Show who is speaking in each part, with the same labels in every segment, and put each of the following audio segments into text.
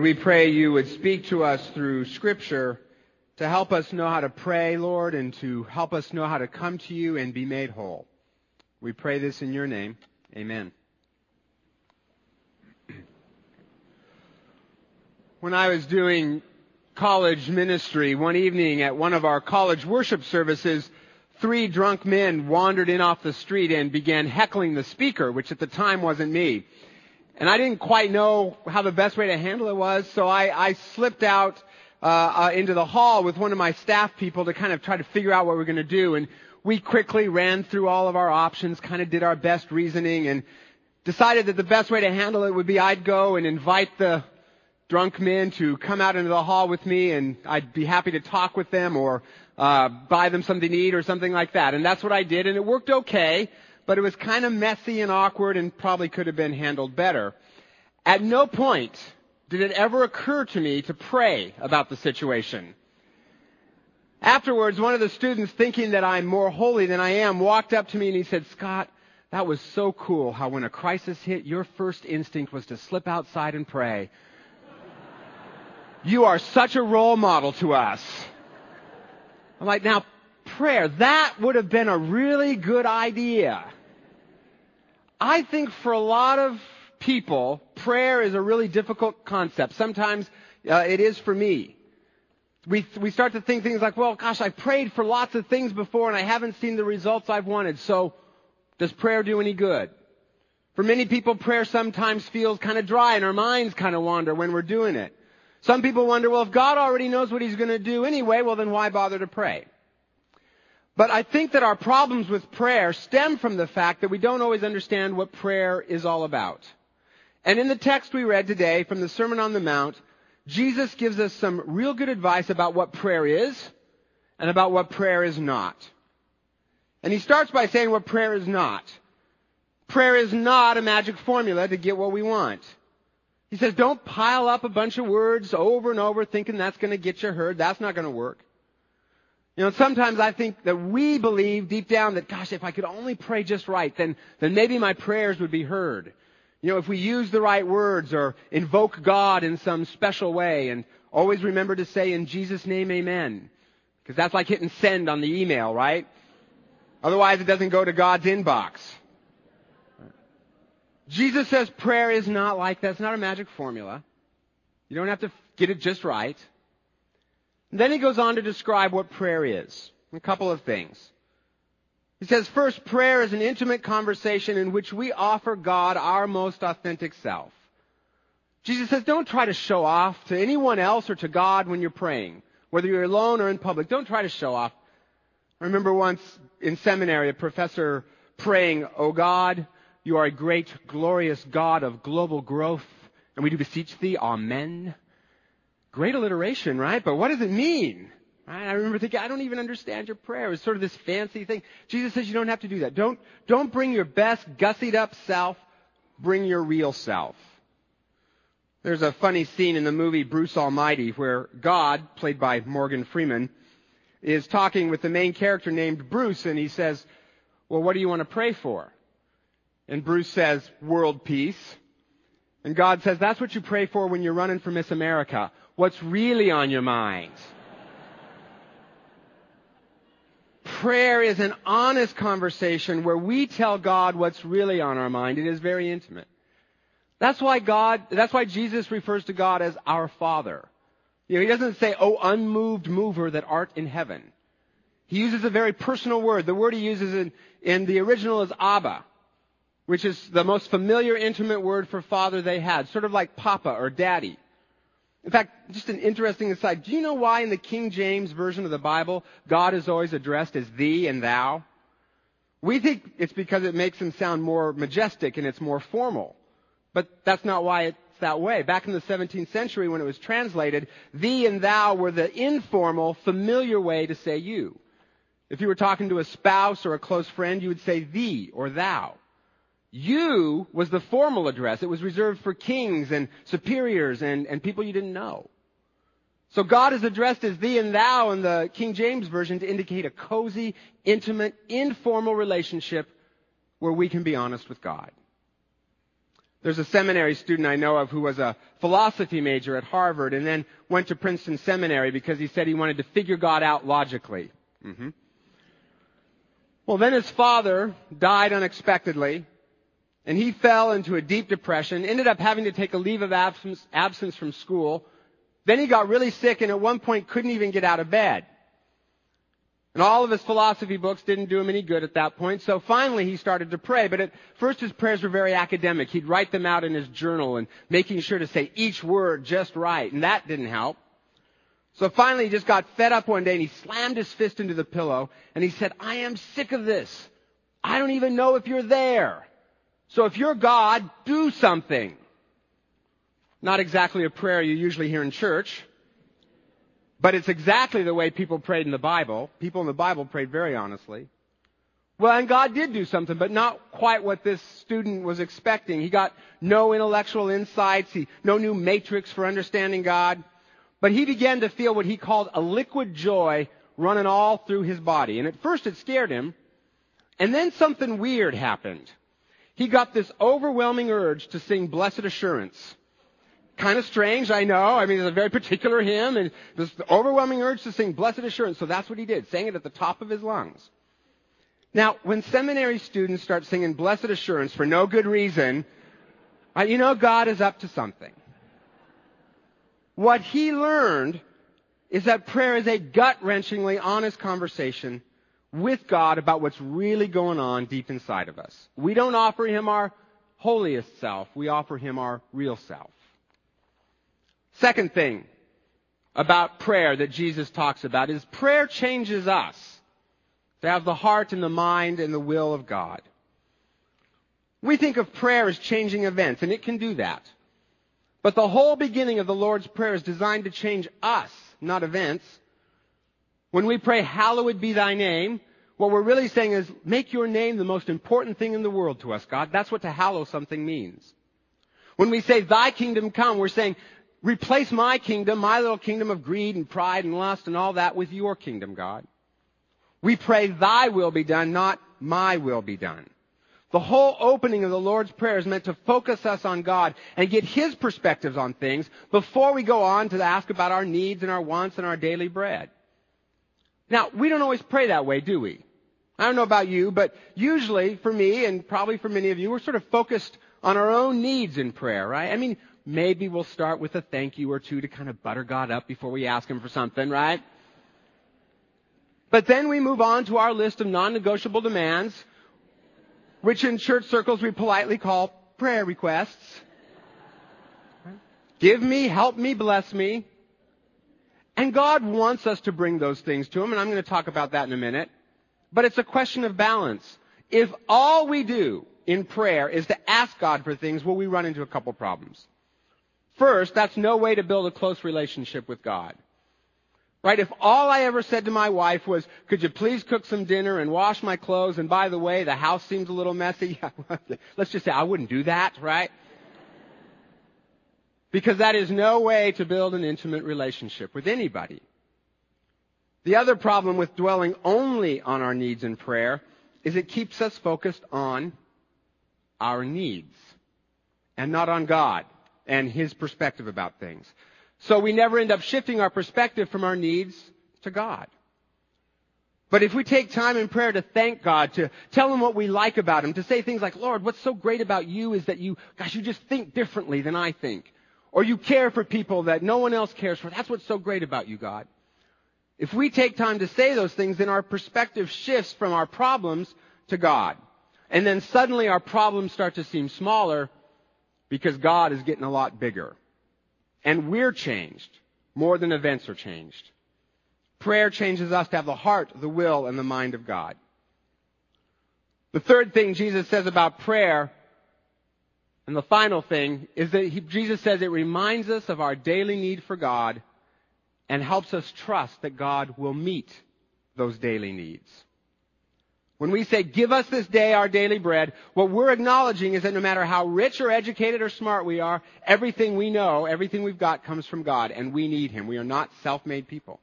Speaker 1: We pray you would speak to us through Scripture to help us know how to pray, Lord, and to help us know how to come to you and be made whole. We pray this in your name. Amen. When I was doing college ministry, one evening at one of our college worship services, three drunk men wandered in off the street and began heckling the speaker, which at the time wasn't me. And I didn't quite know how the best way to handle it was, so I, I slipped out uh, uh, into the hall with one of my staff people to kind of try to figure out what we are going to do. And we quickly ran through all of our options, kind of did our best reasoning, and decided that the best way to handle it would be I'd go and invite the drunk men to come out into the hall with me, and I'd be happy to talk with them or uh, buy them something to eat or something like that. And that's what I did, and it worked okay but it was kind of messy and awkward and probably could have been handled better. At no point did it ever occur to me to pray about the situation. Afterwards, one of the students, thinking that I'm more holy than I am, walked up to me and he said, Scott, that was so cool how when a crisis hit, your first instinct was to slip outside and pray. You are such a role model to us. I'm like, now, prayer, that would have been a really good idea. I think for a lot of people, prayer is a really difficult concept. Sometimes uh, it is for me. We, we start to think things like, well, gosh, I prayed for lots of things before and I haven't seen the results I've wanted. So does prayer do any good? For many people, prayer sometimes feels kind of dry and our minds kind of wander when we're doing it. Some people wonder, well, if God already knows what He's going to do anyway, well, then why bother to pray? But I think that our problems with prayer stem from the fact that we don't always understand what prayer is all about. And in the text we read today from the Sermon on the Mount, Jesus gives us some real good advice about what prayer is and about what prayer is not. And he starts by saying what prayer is not. Prayer is not a magic formula to get what we want. He says, don't pile up a bunch of words over and over thinking that's going to get you heard. That's not going to work. You know, sometimes I think that we believe deep down that, gosh, if I could only pray just right, then, then maybe my prayers would be heard. You know, if we use the right words or invoke God in some special way and always remember to say in Jesus' name, amen. Because that's like hitting send on the email, right? Otherwise it doesn't go to God's inbox. Jesus says prayer is not like that. It's not a magic formula. You don't have to get it just right. Then he goes on to describe what prayer is. A couple of things. He says, first, prayer is an intimate conversation in which we offer God our most authentic self. Jesus says, don't try to show off to anyone else or to God when you're praying. Whether you're alone or in public, don't try to show off. I remember once in seminary a professor praying, O God, you are a great, glorious God of global growth, and we do beseech thee, Amen. Great alliteration, right? But what does it mean? I remember thinking, I don't even understand your prayer. It's sort of this fancy thing. Jesus says you don't have to do that. Don't, don't bring your best gussied up self. Bring your real self. There's a funny scene in the movie Bruce Almighty where God, played by Morgan Freeman, is talking with the main character named Bruce and he says, well, what do you want to pray for? And Bruce says, world peace. And God says, that's what you pray for when you're running for Miss America what's really on your mind. Prayer is an honest conversation where we tell God what's really on our mind. It is very intimate. That's why God, that's why Jesus refers to God as our Father. You know, he doesn't say, oh, unmoved mover that art in heaven. He uses a very personal word. The word he uses in, in the original is Abba, which is the most familiar, intimate word for father they had, sort of like Papa or Daddy. In fact, just an interesting aside. Do you know why in the King James Version of the Bible, God is always addressed as thee and thou? We think it's because it makes him sound more majestic and it's more formal. But that's not why it's that way. Back in the 17th century when it was translated, thee and thou were the informal, familiar way to say you. If you were talking to a spouse or a close friend, you would say thee or thou. You was the formal address. It was reserved for kings and superiors and, and people you didn't know. So God is addressed as thee and thou in the King James Version to indicate a cozy, intimate, informal relationship where we can be honest with God. There's a seminary student I know of who was a philosophy major at Harvard and then went to Princeton Seminary because he said he wanted to figure God out logically. Mm-hmm. Well, then his father died unexpectedly, and he fell into a deep depression, ended up having to take a leave of absence, absence from school. Then he got really sick and at one point couldn't even get out of bed. And all of his philosophy books didn't do him any good at that point. So finally he started to pray. But at first his prayers were very academic. He'd write them out in his journal and making sure to say each word just right. And that didn't help. So finally he just got fed up one day and he slammed his fist into the pillow and he said, I am sick of this. I don't even know if you're there. So if you're God, do something. Not exactly a prayer you usually hear in church. But it's exactly the way people prayed in the Bible. People in the Bible prayed very honestly. Well, and God did do something, but not quite what this student was expecting. He got no intellectual insights, he, no new matrix for understanding God. But he began to feel what he called a liquid joy running all through his body. And at first it scared him. And then something weird happened. He got this overwhelming urge to sing Blessed Assurance. Kind of strange, I know. I mean, it's a very particular hymn, and this overwhelming urge to sing Blessed Assurance. So that's what he did, sang it at the top of his lungs. Now, when seminary students start singing Blessed Assurance for no good reason, you know God is up to something. What he learned is that prayer is a gut-wrenchingly honest conversation with God about what's really going on deep inside of us. We don't offer him our holiest self. We offer him our real self. Second thing about prayer that Jesus talks about is prayer changes us to have the heart and the mind and the will of God. We think of prayer as changing events, and it can do that. But the whole beginning of the Lord's Prayer is designed to change us, not events. When we pray, hallowed be thy name, what we're really saying is, make your name the most important thing in the world to us, God. That's what to hallow something means. When we say, thy kingdom come, we're saying, Replace my kingdom, my little kingdom of greed and pride and lust and all that with your kingdom, God. We pray thy will be done, not my will be done. The whole opening of the Lord's Prayer is meant to focus us on God and get His perspectives on things before we go on to ask about our needs and our wants and our daily bread. Now, we don't always pray that way, do we? I don't know about you, but usually for me and probably for many of you, we're sort of focused on our own needs in prayer, right? I mean, maybe we'll start with a thank you or two to kind of butter God up before we ask Him for something, right? But then we move on to our list of non-negotiable demands, which in church circles we politely call prayer requests. Give me, help me, bless me. And God wants us to bring those things to Him, and I'm going to talk about that in a minute. But it's a question of balance. If all we do in prayer is to ask God for things, well, we run into a couple problems. First, that's no way to build a close relationship with God. Right? If all I ever said to my wife was, could you please cook some dinner and wash my clothes? And by the way, the house seems a little messy. Let's just say I wouldn't do that, right? Because that is no way to build an intimate relationship with anybody. The other problem with dwelling only on our needs in prayer is it keeps us focused on our needs and not on God and his perspective about things. So we never end up shifting our perspective from our needs to God. But if we take time in prayer to thank God, to tell Him what we like about Him, to say things like, Lord, what's so great about you is that you, gosh, you just think differently than I think. Or you care for people that no one else cares for. That's what's so great about you, God. If we take time to say those things, then our perspective shifts from our problems to God. And then suddenly our problems start to seem smaller because God is getting a lot bigger. And we're changed more than events are changed. Prayer changes us to have the heart, the will, and the mind of God. The third thing Jesus says about prayer, and the final thing, is that he, Jesus says it reminds us of our daily need for God and helps us trust that God will meet those daily needs. When we say, give us this day our daily bread, what we're acknowledging is that no matter how rich or educated or smart we are, everything we know, everything we've got comes from God, and we need Him. We are not self-made people.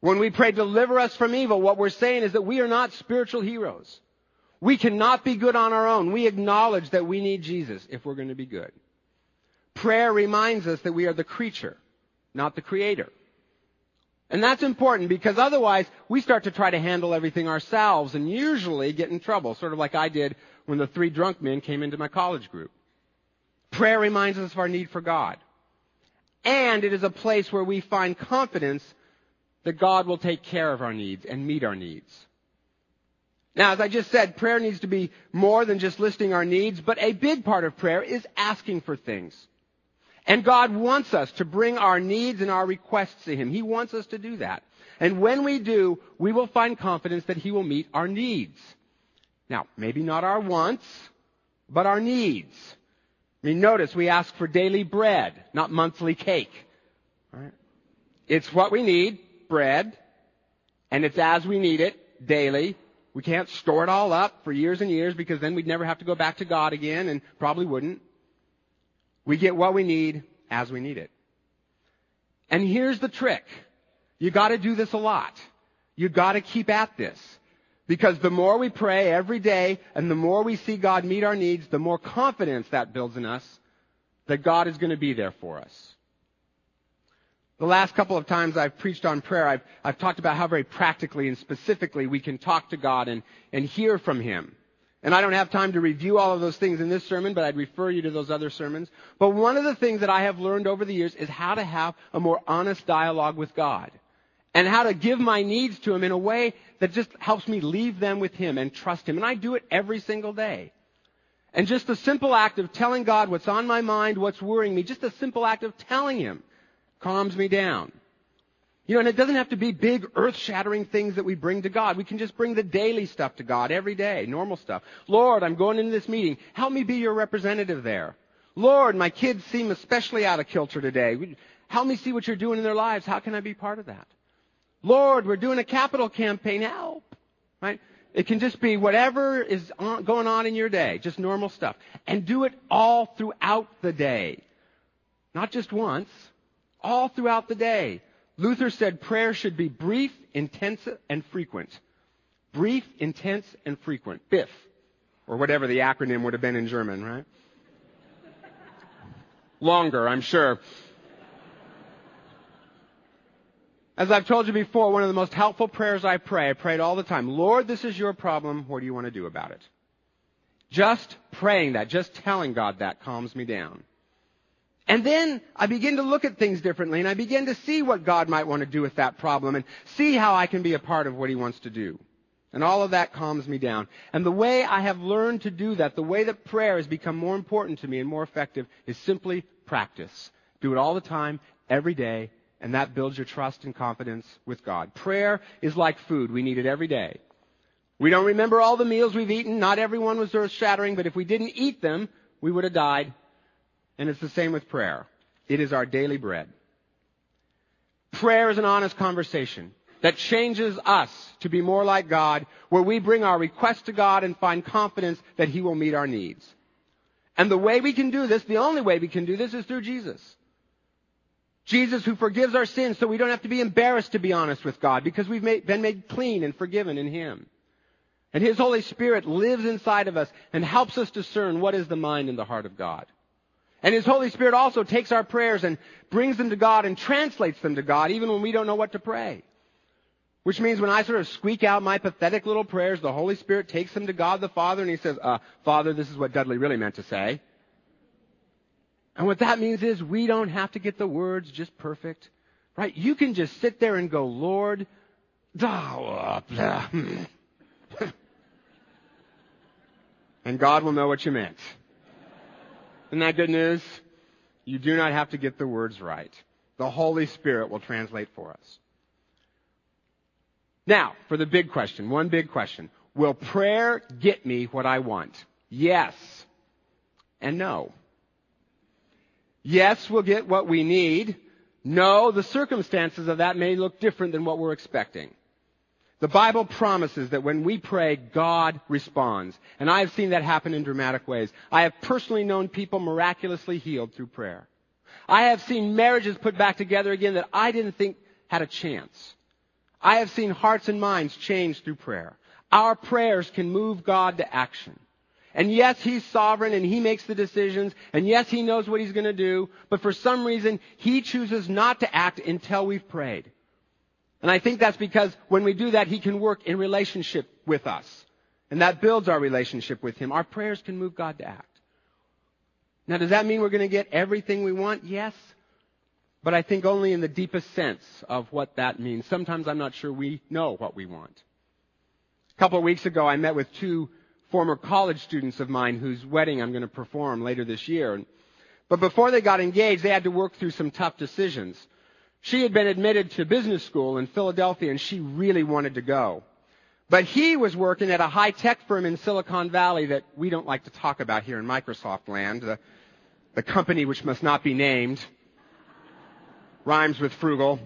Speaker 1: When we pray, deliver us from evil, what we're saying is that we are not spiritual heroes. We cannot be good on our own. We acknowledge that we need Jesus if we're going to be good. Prayer reminds us that we are the creature, not the creator. And that's important because otherwise we start to try to handle everything ourselves and usually get in trouble, sort of like I did when the three drunk men came into my college group. Prayer reminds us of our need for God. And it is a place where we find confidence that God will take care of our needs and meet our needs. Now, as I just said, prayer needs to be more than just listing our needs, but a big part of prayer is asking for things. And God wants us to bring our needs and our requests to Him. He wants us to do that. And when we do, we will find confidence that He will meet our needs. Now, maybe not our wants, but our needs. I mean, notice we ask for daily bread, not monthly cake. Right? It's what we need, bread, and it's as we need it, daily. We can't store it all up for years and years because then we'd never have to go back to God again and probably wouldn't. We get what we need as we need it. And here's the trick. You gotta do this a lot. You gotta keep at this. Because the more we pray every day and the more we see God meet our needs, the more confidence that builds in us that God is going to be there for us. The last couple of times I've preached on prayer, I've, I've talked about how very practically and specifically we can talk to God and, and hear from Him. And I don't have time to review all of those things in this sermon, but I'd refer you to those other sermons. But one of the things that I have learned over the years is how to have a more honest dialogue with God. And how to give my needs to Him in a way that just helps me leave them with Him and trust Him. And I do it every single day. And just the simple act of telling God what's on my mind, what's worrying me, just a simple act of telling Him calms me down. You know, and it doesn't have to be big earth-shattering things that we bring to God. We can just bring the daily stuff to God every day, normal stuff. Lord, I'm going into this meeting. Help me be your representative there. Lord, my kids seem especially out of kilter today. Help me see what you're doing in their lives. How can I be part of that? Lord, we're doing a capital campaign. Help. Right? It can just be whatever is on, going on in your day, just normal stuff. And do it all throughout the day. Not just once, all throughout the day. Luther said prayer should be brief, intense, and frequent. Brief, intense, and frequent. BIF. Or whatever the acronym would have been in German, right? Longer, I'm sure. As I've told you before, one of the most helpful prayers I pray, I pray it all the time. Lord, this is your problem. What do you want to do about it? Just praying that, just telling God that calms me down. And then I begin to look at things differently and I begin to see what God might want to do with that problem and see how I can be a part of what He wants to do. And all of that calms me down. And the way I have learned to do that, the way that prayer has become more important to me and more effective is simply practice. Do it all the time, every day, and that builds your trust and confidence with God. Prayer is like food. We need it every day. We don't remember all the meals we've eaten. Not everyone was earth shattering, but if we didn't eat them, we would have died. And it's the same with prayer. It is our daily bread. Prayer is an honest conversation that changes us to be more like God, where we bring our requests to God and find confidence that He will meet our needs. And the way we can do this, the only way we can do this is through Jesus. Jesus who forgives our sins so we don't have to be embarrassed to be honest with God because we've made, been made clean and forgiven in Him. And His Holy Spirit lives inside of us and helps us discern what is the mind and the heart of God. And His Holy Spirit also takes our prayers and brings them to God and translates them to God even when we don't know what to pray. Which means when I sort of squeak out my pathetic little prayers, the Holy Spirit takes them to God the Father and He says, uh, Father, this is what Dudley really meant to say. And what that means is we don't have to get the words just perfect. Right? You can just sit there and go, Lord, and God will know what you meant. Isn't that good news? You do not have to get the words right. The Holy Spirit will translate for us. Now, for the big question, one big question. Will prayer get me what I want? Yes and no. Yes, we'll get what we need. No, the circumstances of that may look different than what we're expecting. The Bible promises that when we pray, God responds. And I have seen that happen in dramatic ways. I have personally known people miraculously healed through prayer. I have seen marriages put back together again that I didn't think had a chance. I have seen hearts and minds changed through prayer. our prayers can move God to action. And yes, He's sovereign and He makes the decisions. And yes, He knows what He's going to do. But for some reason, He chooses not to act until we've prayed. And I think that's because when we do that, He can work in relationship with us. And that builds our relationship with Him. Our prayers can move God to act. Now, does that mean we're going to get everything we want? Yes. But I think only in the deepest sense of what that means. Sometimes I'm not sure we know what we want. A couple of weeks ago, I met with two former college students of mine whose wedding I'm going to perform later this year. But before they got engaged, they had to work through some tough decisions. She had been admitted to business school in Philadelphia and she really wanted to go. But he was working at a high tech firm in Silicon Valley that we don't like to talk about here in Microsoft land, the, the company which must not be named. Rhymes with frugal.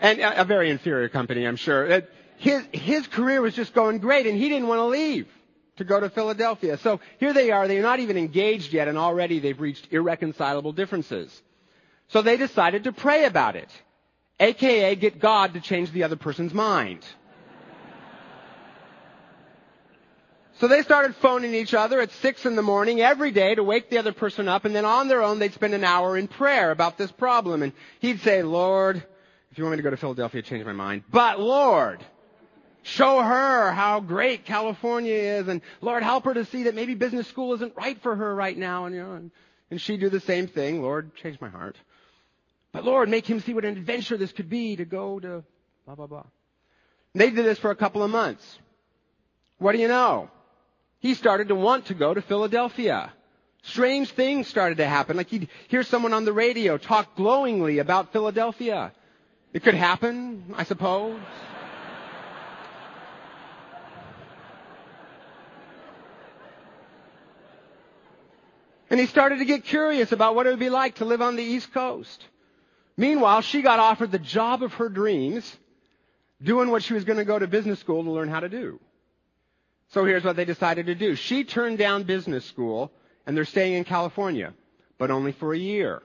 Speaker 1: And a, a very inferior company, I'm sure. His, his career was just going great and he didn't want to leave to go to Philadelphia. So here they are, they're not even engaged yet and already they've reached irreconcilable differences. So they decided to pray about it. AKA get God to change the other person's mind. So they started phoning each other at six in the morning every day to wake the other person up and then on their own they'd spend an hour in prayer about this problem and he'd say, Lord, if you want me to go to Philadelphia, change my mind. But Lord, show her how great California is and Lord help her to see that maybe business school isn't right for her right now and you know, and, and she'd do the same thing. Lord, change my heart. But Lord, make him see what an adventure this could be to go to blah, blah, blah. And They did this for a couple of months. What do you know? he started to want to go to Philadelphia. Strange things started to happen. Like he'd hear someone on the radio talk glowingly about Philadelphia. It could happen, I suppose. And he started to get curious about what it would be like to live on the East Coast. Meanwhile, she got offered the job of her dreams, doing what she was going to go to business school to learn how to do. So here's what they decided to do. She turned down business school, and they're staying in California, but only for a year.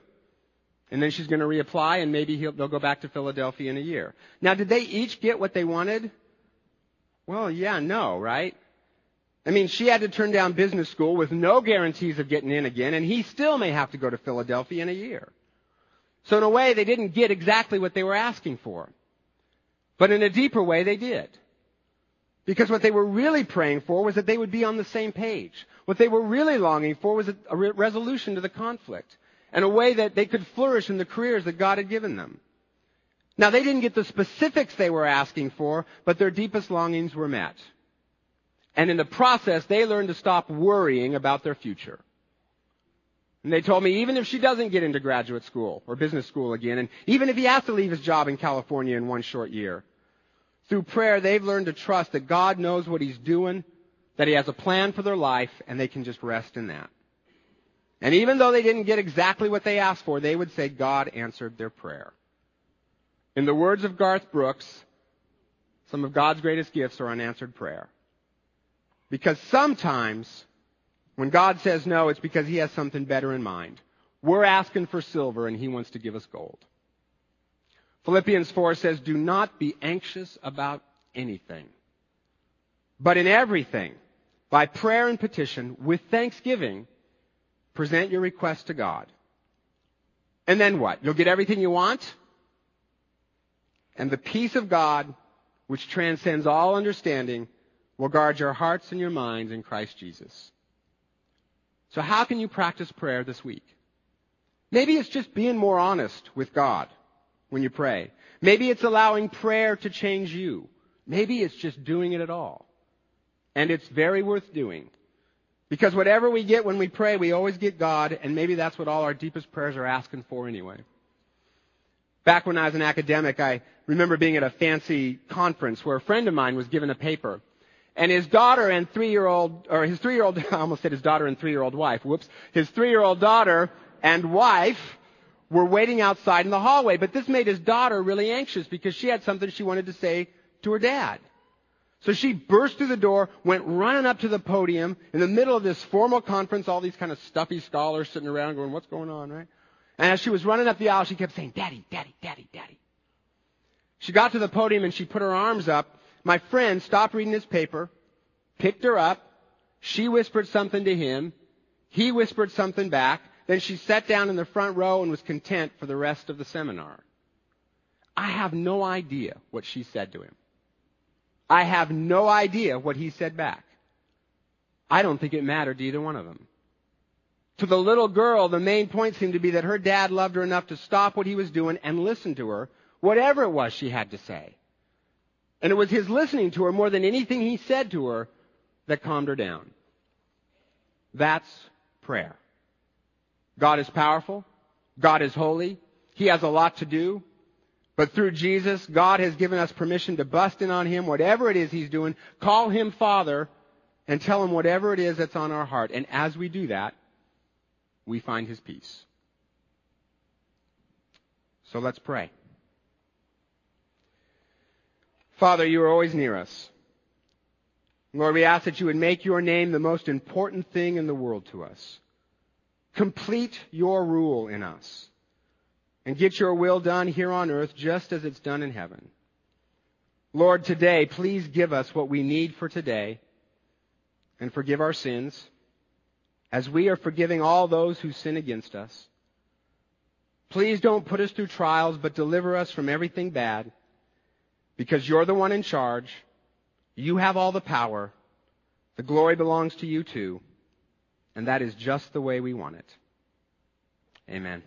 Speaker 1: And then she's going to reapply, and maybe they'll go back to Philadelphia in a year. Now, did they each get what they wanted? Well, yeah, no, right? I mean, she had to turn down business school with no guarantees of getting in again, and he still may have to go to Philadelphia in a year. So in a way, they didn't get exactly what they were asking for. But in a deeper way, they did. Because what they were really praying for was that they would be on the same page. What they were really longing for was a, re- resolution to the conflict and a way that they could flourish in the careers that God had given them. Now they didn't get the specifics they were asking for, but their deepest longings were met. And in the process, they learned to stop worrying about their future. And they told me even if she doesn't get into graduate school or business school again, and even if he has to leave his job in California in one short year, through prayer, they've learned to trust that God knows what He's doing, that He has a plan for their life, and they can just rest in that. And even though they didn't get exactly what they asked for, they would say God answered their prayer. In the words of Garth Brooks, some of God's greatest gifts are unanswered prayer. Because sometimes when God says no, it's because He has something better in mind. We're asking for silver and He wants to give us gold. Philippians 4 says, do not be anxious about anything, but in everything, by prayer and petition, with thanksgiving, present your request to God. And then what? You'll get everything you want? And the peace of God, which transcends all understanding, will guard your hearts and your minds in Christ Jesus. So how can you practice prayer this week? Maybe it's just being more honest with God when you pray. Maybe it's allowing prayer to change you. Maybe it's just doing it at all. And it's very worth doing. Because whatever we get when we pray, we always get God, and maybe that's what all our deepest prayers are asking for anyway. Back when I was an academic, I remember being at a fancy conference where a friend of mine was given a paper. And his daughter and three-year-old, or his three-year-old, I almost said his daughter and three-year-old wife, whoops, his three-year-old daughter and wife were waiting outside in the hallway. But this made his daughter really anxious because she had something she wanted to say to her dad. So she burst through the door, went running up to the podium in the middle of this formal conference, all these kind of stuffy scholars sitting around going, what's going on, right? And as she was running up the aisle, she kept saying, Daddy, Daddy, Daddy, Daddy. She got to the podium and she put her arms up. My friend stopped reading his paper, picked her up. She whispered something to him. He whispered something back. Then she sat down in the front row and was content for the rest of the seminar. I have no idea what she said to him. I have no idea what he said back. I don't think it mattered to either one of them. To the little girl, the main point seemed to be that her dad loved her enough to stop what he was doing and listen to her, whatever it was she had to say. And it was his listening to her more than anything he said to her that calmed her down. That's prayer. God is powerful. God is holy. He has a lot to do. But through Jesus, God has given us permission to bust in on Him, whatever it is He's doing, call Him Father, and tell Him whatever it is that's on our heart. And as we do that, we find His peace. So let's pray. Father, you are always near us. Lord, we ask that you would make your name the most important thing in the world to us. Complete your rule in us and get your will done here on earth just as it's done in heaven. Lord, today, please give us what we need for today and forgive our sins as we are forgiving all those who sin against us. Please don't put us through trials, but deliver us from everything bad because you're the one in charge. You have all the power. The glory belongs to you too. And that is just the way we want it. Amen.